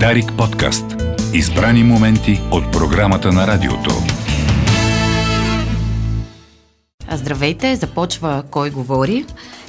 Дарик подкаст. Избрани моменти от програмата на радиото. Здравейте, започва Кой говори.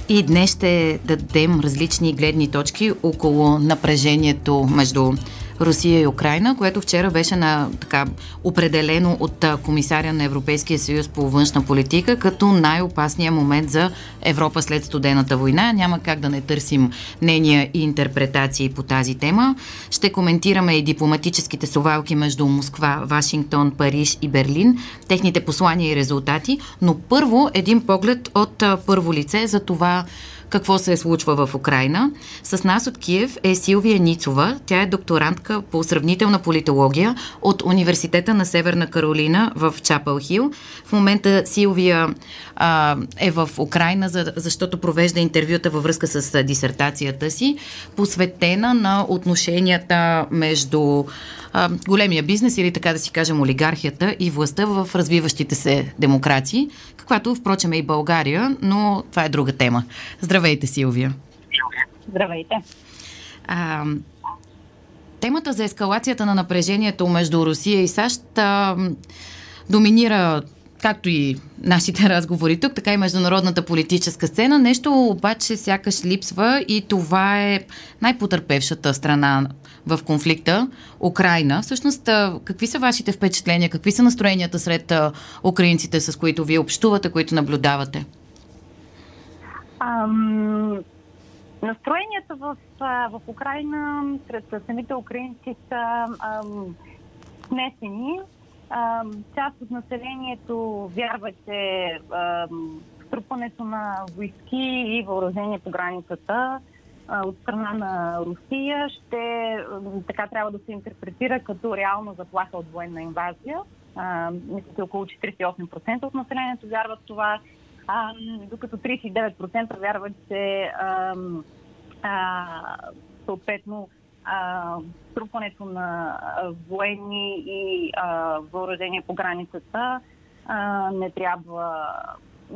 И днес ще дадем различни гледни точки около напрежението между Русия и Украина, което вчера беше на, така, определено от комисаря на Европейския съюз по външна политика като най-опасния момент за Европа след студената война. Няма как да не търсим мнения и интерпретации по тази тема. Ще коментираме и дипломатическите совалки между Москва, Вашингтон, Париж и Берлин, техните послания и резултати, но първо един поглед от първо лице за това какво се е случва в Украина. С нас от Киев е Силвия Ницова. Тя е докторантка по сравнителна политология от Университета на Северна Каролина в Чапъл Хил. В момента Силвия а, е в Украина, за, защото провежда интервюта във връзка с дисертацията си, посветена на отношенията между а, големия бизнес или така да си кажем олигархията и властта в развиващите се демокрации, каквато впрочем е и България, но това е друга тема. Здравейте, Силвия. Здравейте. А, темата за ескалацията на напрежението между Русия и САЩ а, доминира както и нашите разговори тук, така и международната политическа сцена. Нещо обаче сякаш липсва и това е най-потърпевшата страна в конфликта Украина. Всъщност, какви са вашите впечатления, какви са настроенията сред украинците, с които вие общувате, които наблюдавате? Ам, настроенията в, в Украина сред самите украинци са смесени. Част от населението вярва, че ам, струпването на войски и въоръжение по границата от страна на Русия ще така трябва да се интерпретира като реална заплаха от военна инвазия. мисля, че около 48% от населението вярват това, а, докато 39% вярват, че а, а, съответно струпването на военни и а, въоръжение по границата а, не трябва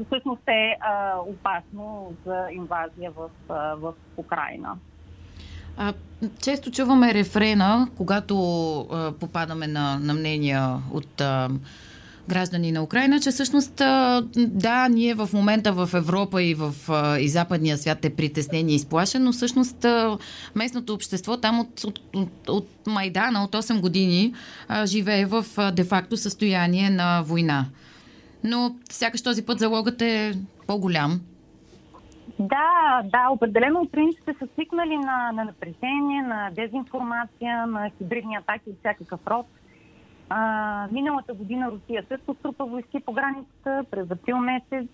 всъщност е а, опасно за инвазия в, а, в Украина. А, често чуваме рефрена, когато а, попадаме на, на мнения от а, граждани на Украина, че всъщност да, ние в момента в Европа и в и западния свят е притеснен и изплашен, но всъщност местното общество там от, от, от, Майдана, от 8 години, живее в де-факто състояние на война но сякаш този път залогът е по-голям. Да, да, определено украинците са свикнали на, на напрежение, на дезинформация, на хибридни атаки от всякакъв род. А, миналата година Русия също струпа войски по границата през април месец.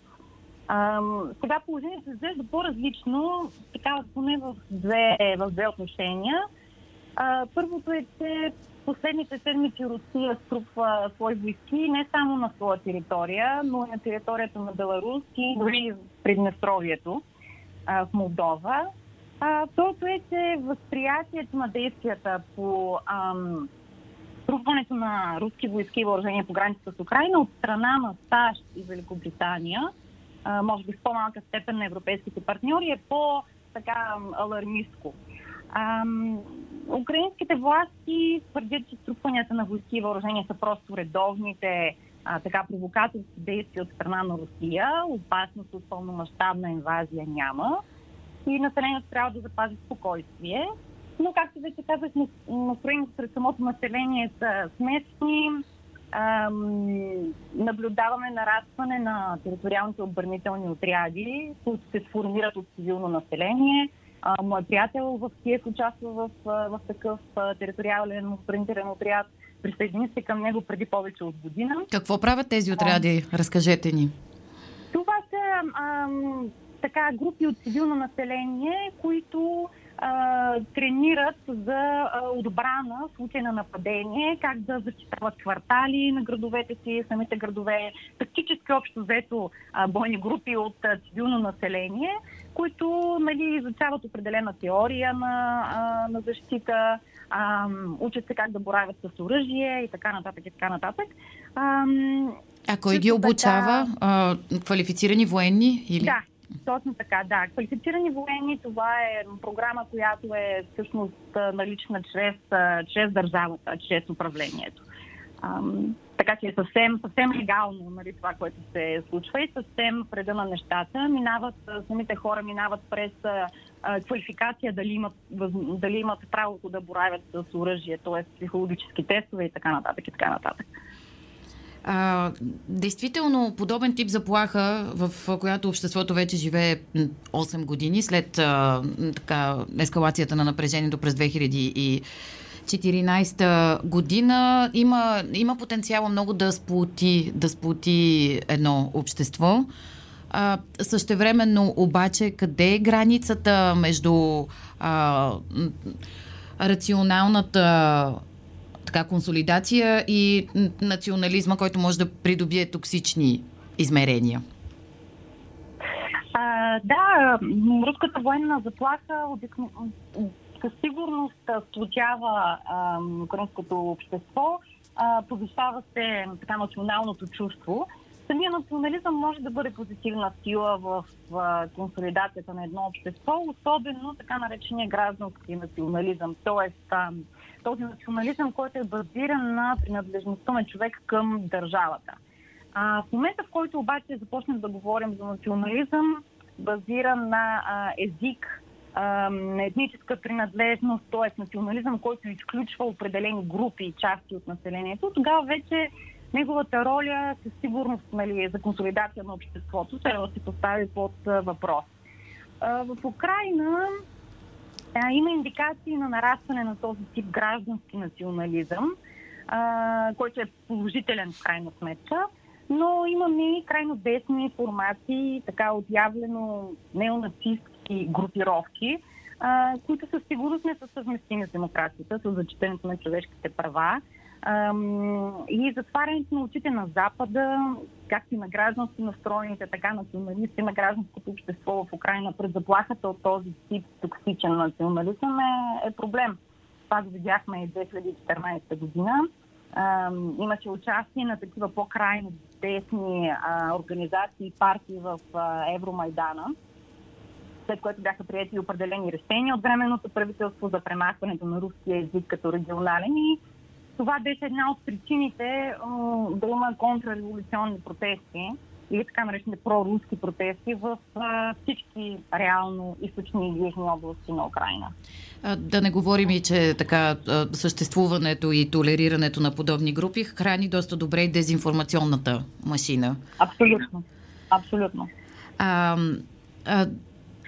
А, сега положението изглежда по-различно, така поне в две, в две отношения. А, първото е, че последните седмици Русия струпва свои войски не само на своя територия, но и на територията на Беларус и дори в Приднестровието в Молдова. второто е, че възприятието на действията по ам, струпването на руски войски и въоръжения по границата с Украина от страна на САЩ и Великобритания, а, може би в по-малка степен на европейските партньори, е по-така. Ам, украинските власти твърдят, че струпванията на войски и въоръжения са просто редовните а, така провокаторски действия от страна на Русия. Опасност от пълномащабна инвазия няма. И населението трябва да запази спокойствие. Но, както вече казах, настроението сред самото население са смесни. Ам, наблюдаваме нарастване на териториалните отбранителни отряди, които се сформират от цивилно население – а, мой приятел в Киев участва в, в такъв териториален отбранителен отряд. Присъедини се към него преди повече от година. Какво правят тези отряди? Разкажете ни. Това са ам, така групи от цивилно население, които а, тренират за а, отбрана в случай на нападение, как да защитават квартали на градовете си, самите градове, тактически общо взето а, бойни групи от а, цивилно население, които нали, изучават определена теория на, а, на защита, а, учат се как да боравят с оръжие и така нататък и така нататък. А, а кой ги обучава? Така... А, квалифицирани военни? Или? Да, Точно така, да. Квалифицирани военни, това е програма, която е всъщност налична чрез, чрез държавата, чрез управлението. Така че е съвсем, съвсем легално нали, това, което се случва и съвсем в реда на нещата. Минават, самите хора минават през а, квалификация дали имат, дали имат правото да боравят с оръжие, т.е. психологически тестове и така нататък и така нататък. А, действително, подобен тип заплаха, в която обществото вече живее 8 години след а, така, ескалацията на напрежението през 2014 година, има, има потенциала много да сплоти, да сплоти едно общество. А, същевременно обаче, къде е границата между а, рационалната така консолидация и национализма, който може да придобие токсични измерения? А, да, руската военна заплаха обикно, със сигурност случава украинското общество, а, повишава се така националното чувство. Самия национализъм може да бъде позитивна сила в, консолидацията на едно общество, особено така наречения граждански национализъм. Тоест, този национализъм, който е базиран на принадлежността на човек към държавата. А, в момента, в който обаче започнем да говорим за национализъм, базиран на език, на етническа принадлежност, т.е. национализъм, който изключва определени групи и части от населението, тогава вече неговата роля със сигурност нали, за консолидация на обществото трябва да се постави под въпрос. В Украина има индикации на нарастване на този тип граждански национализъм, който е положителен в крайна сметка, но имаме и крайно десни формации, така отявлено неонацистски групировки, а, които със сигурност не са съвместими с демокрацията, с зачитането на човешките права и затварянето на очите на Запада, както и на граждански настроените, така националисти на гражданското общество в Украина пред заплахата от този тип токсичен национализъм е, е проблем. Това го видяхме и 2014 година. Имаше участие на такива по-крайно десни организации и партии в Евромайдана, след което бяха прияти определени решения от временното правителство за премахването на руския език като регионален и това беше една от причините да има контрреволюционни протести или така наречените проруски протести в всички реално източни и южни области на Украина. Да не говорим и, че така съществуването и толерирането на подобни групи храни доста добре и дезинформационната машина. Абсолютно. Абсолютно. А, а,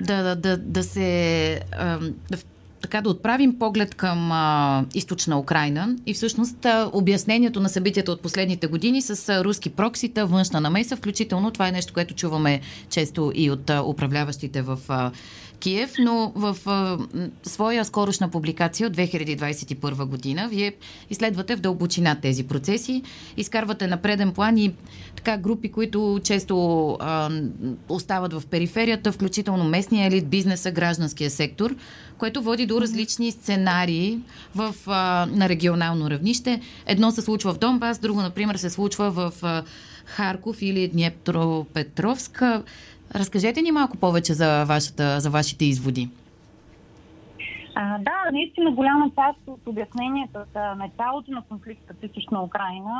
да, да, да, да се а, да така да отправим поглед към а, източна Украина и всъщност а, обяснението на събитията от последните години с а, руски проксита, външна намеса, включително това е нещо, което чуваме често и от а, управляващите в а, Киев, но в а, своя скорошна публикация от 2021 година вие изследвате в дълбочина тези процеси, изкарвате на преден план и така групи, които често а, остават в периферията, включително местния елит, бизнеса, гражданския сектор, което води до различни сценарии в, а, на регионално равнище. Едно се случва в Донбас, друго, например, се случва в а, Харков или Днепропетровск. Разкажете ни малко повече за, вашата, за вашите изводи. А, да, наистина голяма част от обясненията за началото на конфликта в източна Украина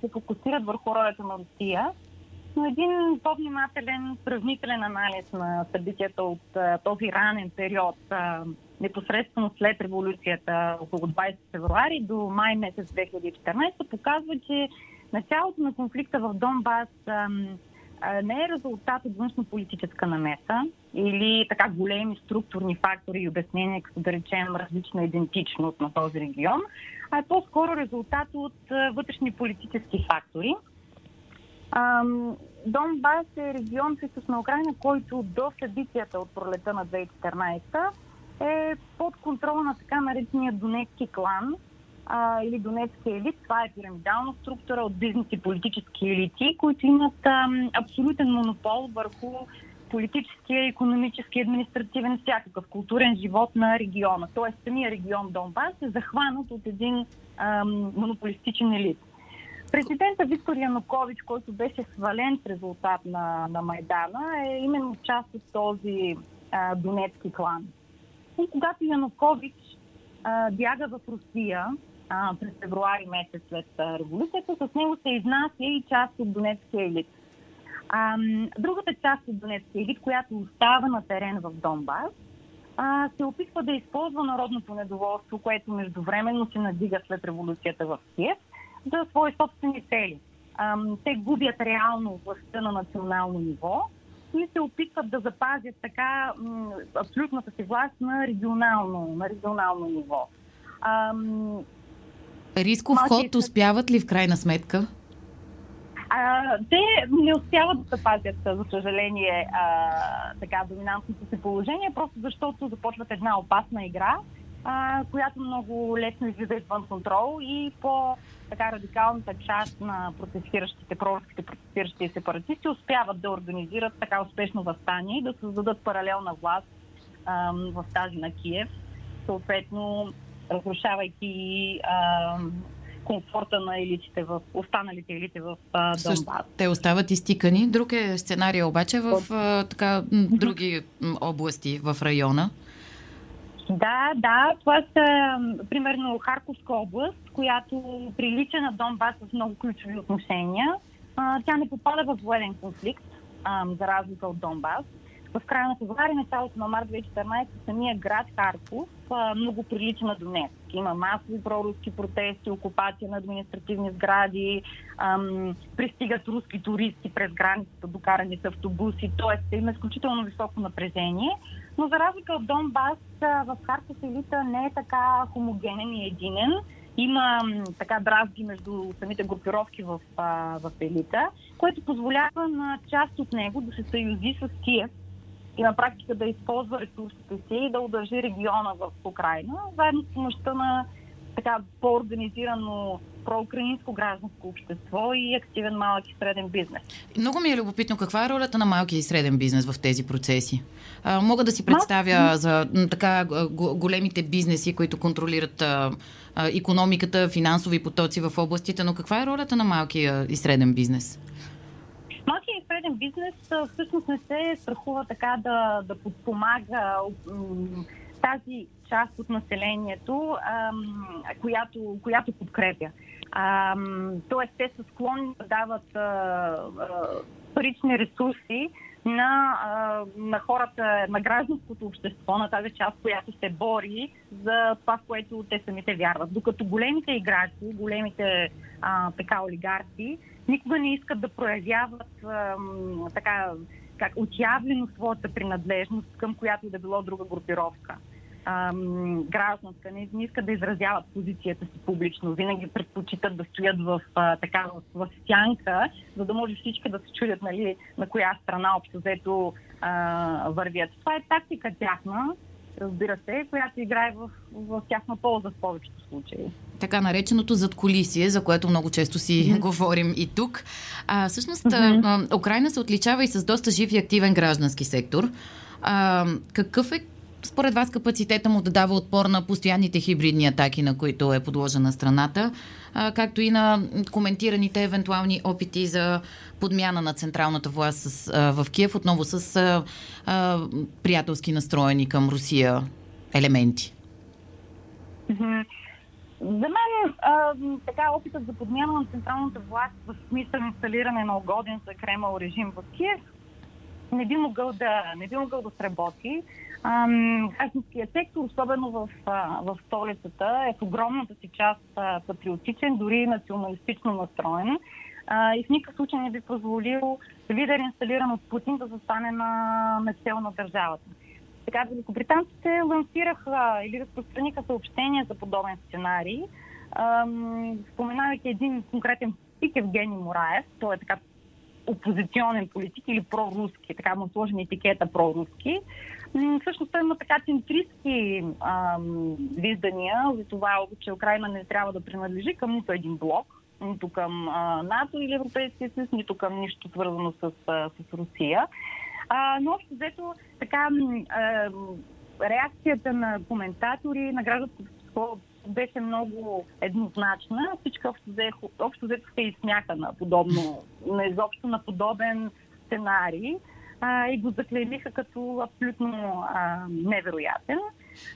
се фокусират върху ролята на Русия, но един по-внимателен, сравнителен анализ на събитията от а, този ранен период, а, непосредствено след революцията около 20 февруари до май месец 2014, показва, че началото на конфликта в Донбас а, не е резултат от външно-политическа намеса или така големи структурни фактори и обяснения, като да речем различна идентичност на този регион, а е по-скоро резултат от вътрешни политически фактори. Донбас е регион в източна Украина, който до събитията от пролета на 2014 е под контрола на така наречения Донецки клан – а, или донецкия елит. Това е пирамидална структура от бизнес и политически елити, които имат а, абсолютен монопол върху политическия, економически, административен, всякакъв културен живот на региона. Тоест, самия регион Донбас е захванат от един а, монополистичен елит. Президента Виктор Янукович, който беше свален в резултат на, на Майдана, е именно част от този а, донецки клан. И когато Янукович а, бяга в Русия а, през февруари месец след а, революцията, с него се изнася и част от донецкия елит. А, другата част от донецкия елит, която остава на терен в Донбас, а, се опитва да използва народното недоволство, което междувременно се надига след революцията в Киев, за свои собствени цели. Те губят реално властта на национално ниво и се опитват да запазят така абсолютната си власт на регионално, на регионално ниво. Рисков ход успяват ли в крайна сметка? А, те не успяват да пазят, за съжаление, а, така доминантното си положение, просто защото започват една опасна игра, а, която много лесно излиза извън контрол и по така радикалната част на протестиращите, проруските протестиращи сепаратисти успяват да организират така успешно възстание и да създадат паралелна власт а, в тази на Киев, съответно разрушавайки а, комфорта на елитите в останалите елити в Донбас. Те остават изтикани. Друг е сценария обаче в а, така, други области в района. Да, да. Това са, примерно, Харковска област, която прилича на Донбас с много ключови отношения. А, тя не попада в военен конфликт, а, за разлика от Донбас. В края на февруари, началото на март 2014, самия град Харков а, много прилича на Донецк. Има масови проруски протести, окупация на административни сгради, ам, пристигат руски туристи през границата, докарани с автобуси, т.е. има изключително високо напрежение. Но за разлика от Донбас, в Харков елита не е така хомогенен и единен. Има така дразги между самите групировки в, в елита, което позволява на част от него да се съюзи с Киев и на практика да използва ресурсите си и да удържи региона в Украина, заедно с помощта на така по-организирано проукраинско гражданско общество и активен малък и среден бизнес. Много ми е любопитно каква е ролята на малки и среден бизнес в тези процеси. А, мога да си представя за така големите бизнеси, които контролират а, а, економиката, финансови потоци в областите, но каква е ролята на малкия и среден бизнес? Малкият и среден бизнес всъщност не се страхува така да, да подпомага тази част от населението, ам, която, която подкрепя. Ам, тоест, те са склонни да дават а, а, парични ресурси на, а, на хората, на гражданското общество, на тази част, която се бори за това, в което те самите вярват. Докато големите играчи, големите а, така олигарси, никога не искат да проявяват а, така как отявлено своята принадлежност към която и да било друга групировка ам, гражданска, не, не искат да изразяват позицията си публично. Винаги предпочитат да стоят в, а, така, в, в сянка, за да може всички да се чудят нали, на коя страна общо взето а, вървят. Това е тактика тяхна, разбира се, която играе в, в тяхна полза в повечето случаи. Така нареченото задколисие, за което много често си mm-hmm. говорим и тук. А, всъщност, mm-hmm. Украина се отличава и с доста жив и активен граждански сектор. А, какъв е според вас капацитета му да дава отпор на постоянните хибридни атаки, на които е подложена страната, а, както и на коментираните евентуални опити за подмяна на централната власт с, а, в Киев, отново с а, а, приятелски настроени към Русия елементи? За мен а, така опитът за подмяна на централната власт в смисъл инсталиране на угоден за Кремъл режим в Киев не би могъл да, не би могъл да сработи. Гражданският сектор, особено в, в столицата, е в огромната си част патриотичен, дори националистично настроен. И в никакъв случай не би позволил лидер, инсталиран от Путин, да застане на, на цел на държавата. Така, великобританците лансираха или разпространиха съобщения за подобен сценарий, споменавайки един конкретен пик Евгений Мураев, той е така опозиционен политик или проруски, така му сложен етикета проруски. Всъщност той има така центристски ам, виждания за това, че Украина не трябва да принадлежи към нито един блок, нито към а, НАТО или Европейския съюз, нито към нищо свързано с, а, с Русия. А, но общо взето така а, реакцията на коментатори, на гражданското беше много еднозначна. Всички общо взето се изсмяха на подобно, на изобщо на подобен сценарий а, и го заклеймиха като абсолютно а, невероятен.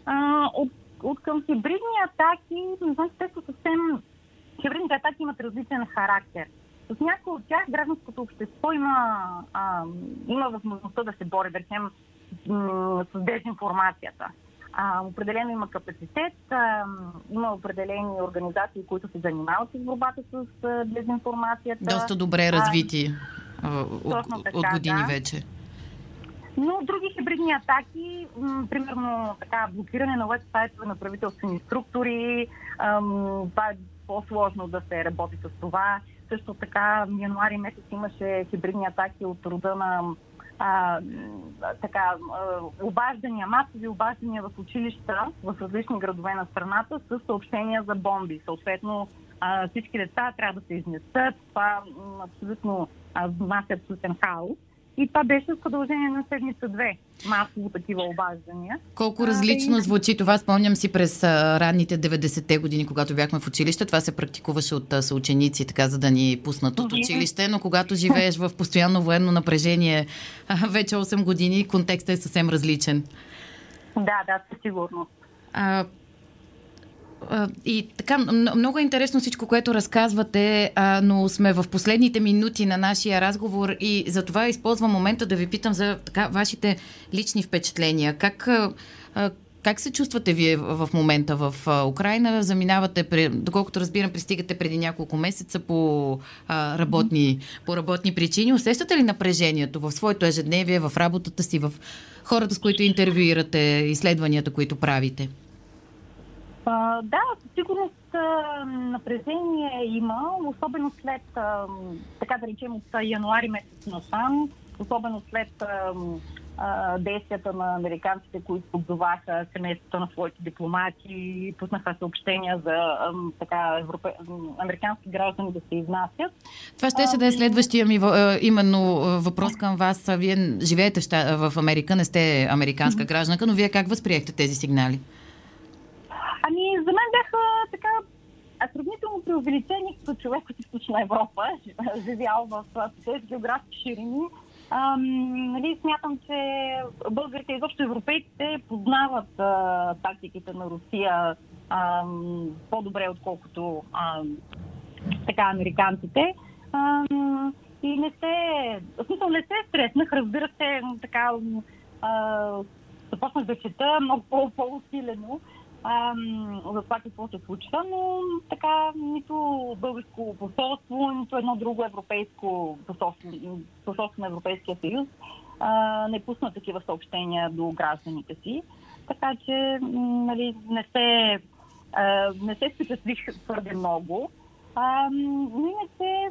А, от, от към хибридни атаки, знам, те са съвсем... Хибридните атаки имат различен характер. С някои от тях гражданското общество има, а, има възможността да се бори, да речем, с дезинформацията. А, определено има капацитет, а, има определени организации, които се занимават с борбата с а, дезинформацията. Доста добре развити а, от, така, от години да. вече. Но други хибридни атаки, м- примерно така, блокиране на веб-сайтове на правителствени структури, ам, това е по-сложно да се работи с това. Също така, в януари месец имаше хибридни атаки от рода на а, така, обаждания, масови обаждания в училища в различни градове на страната с съобщения за бомби. Съответно, а, всички деца трябва да се изнесат. Това абсолютно внася абсолютен хаос. И това беше в продължение на седмица-две. Масово такива обаждания. Колко различно а, звучи това. Спомням си през а, ранните 90-те години, когато бяхме в училище. Това се практикуваше от а, съученици, така за да ни пуснат от училище. Но когато живееш в постоянно военно напрежение а, вече 8 години, контекстът е съвсем различен. Да, да, със сигурност. А, и така, много е интересно всичко, което разказвате, но сме в последните минути на нашия разговор и за това използвам момента да ви питам за така, вашите лични впечатления. Как, как се чувствате вие в момента в Украина? Заминавате, доколкото разбирам, пристигате преди няколко месеца по работни, по работни причини. Усещате ли напрежението в своето ежедневие, в работата си, в хората, с които интервюирате, изследванията, които правите? А, да, със сигурност а, напрежение има, особено след, а, така да речем, от януари месец насам, особено след а, а, действията на американците, които обзоваха семейството на своите дипломати, пуснаха съобщения за а, така, европе... американски граждани да се изнасят. Това ще, ще да е следващия ми именно въпрос към вас. Вие живеете в, в Америка, не сте американска гражданка, но вие как възприехте тези сигнали? Ами, за мен бяха така сравнително преувеличени като човек от източна Европа, живял в тези географски ширини. Ам, нали, смятам, че българите и изобщо европейците познават а, тактиките на Русия ам, по-добре, отколкото ам, така американците. Ам, и не се, в смисъл не се стреснах, разбира се, така а, започнах да чета много по-усилено за това какво се случва, но така нито българско посолство, нито едно друго европейско посолство, посолство на Европейския съюз а, не пусна такива съобщения до гражданите си. Така че нали, не се, а, не се впечатлих твърде много. А, иначе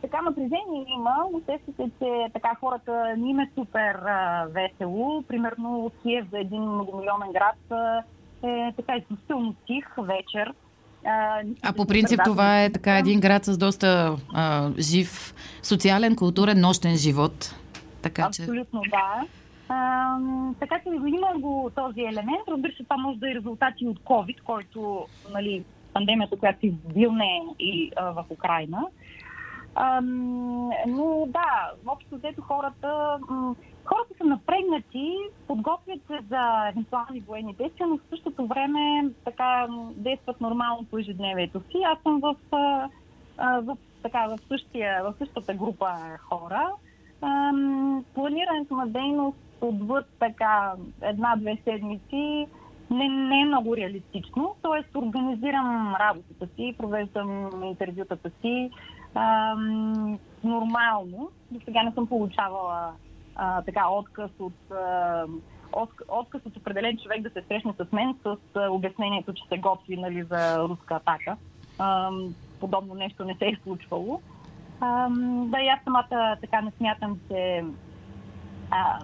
така напрежение има. Усеща се, че така хората не им е супер а, весело. Примерно от Киев за един многомилионен град а, е така изключително тих вечер. А, а по принцип това е така един град с доста а, жив социален, културен, нощен живот. Така, Абсолютно, че... да. А, така че има го този елемент. Разбира се, това може да е резултати от COVID, който, нали, пандемията, която се вилне и а, в Украина. А, но да, общо взето хората Хората са напрегнати, подготвят се за евентуални военни действия, но в същото време така действат нормално по ежедневието си. Аз съм в, в, така, в, същия, в същата група хора. Планирането на дейност отвъд така една-две седмици не, не е много реалистично. Тоест, организирам работата си, провеждам интервютата си ам, нормално. До сега не съм получавала а, така отказ от а, отказ от определен човек да се срещне с мен с обяснението, че се готви нали, за руска атака. А, подобно нещо не се е случвало. А, да, и аз самата така не смятам, че а,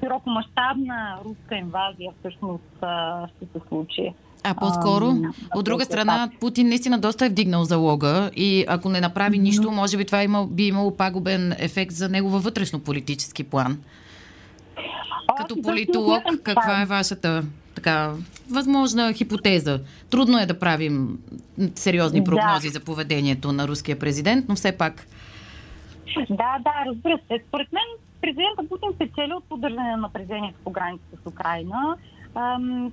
широкомащабна руска инвазия всъщност а, ще се случи. А по-скоро, а, от друга страна, Путин наистина доста е вдигнал залога и ако не направи нищо, може би това има, би имало пагубен ефект за него във вътрешно-политически план. Като политолог, каква е вашата така възможна хипотеза. Трудно е да правим сериозни прогнози да. за поведението на руския президент, но все пак. Да, да, разбира се. Според мен президента Путин се цели от поддържане на напрежението по границата с Украина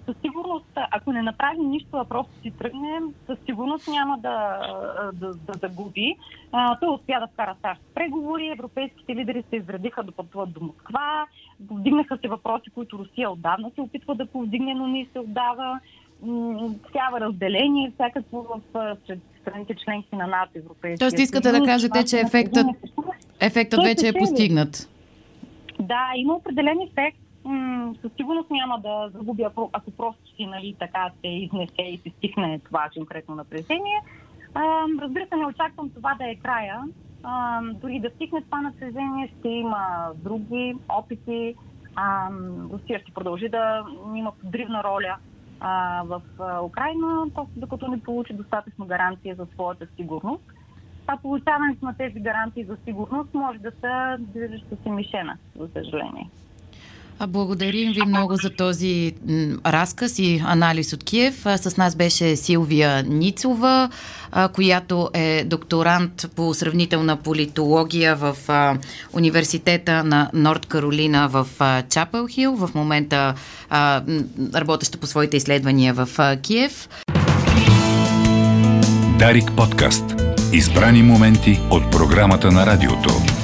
със сигурност, ако не направим нищо, а просто си тръгнем, със сигурност няма да, да, да загуби. А, той успя да вкара САЩ преговори, европейските лидери се изредиха да пътуват до Москва, повдигнаха се въпроси, които Русия отдавна се опитва да повдигне, но не се отдава. Сява разделение всякакво в страните членки на НАТО, Европейския Тоест искате да кажете, че ефектът, ефектът вече е постигнат? Да, има определен ефект със сигурност няма да загуби, ако, ако просто си нали, така се изнесе и се стихне това конкретно напрежение. Разбира се, не очаквам това да е края. Дори да стихне това напрежение, ще има други опити. Русия ще продължи да има подривна роля в Украина, просто докато не получи достатъчно гаранция за своята сигурност. А получаването на тези гаранции за сигурност може да са движеща се мишена, за съжаление. Благодарим ви много за този разказ и анализ от Киев. С нас беше Силвия Ницова, която е докторант по сравнителна политология в Университета на Норд Каролина в Чапел Хил. В момента работеща по своите изследвания в Киев. Дарик подкаст. Избрани моменти от програмата на радиото.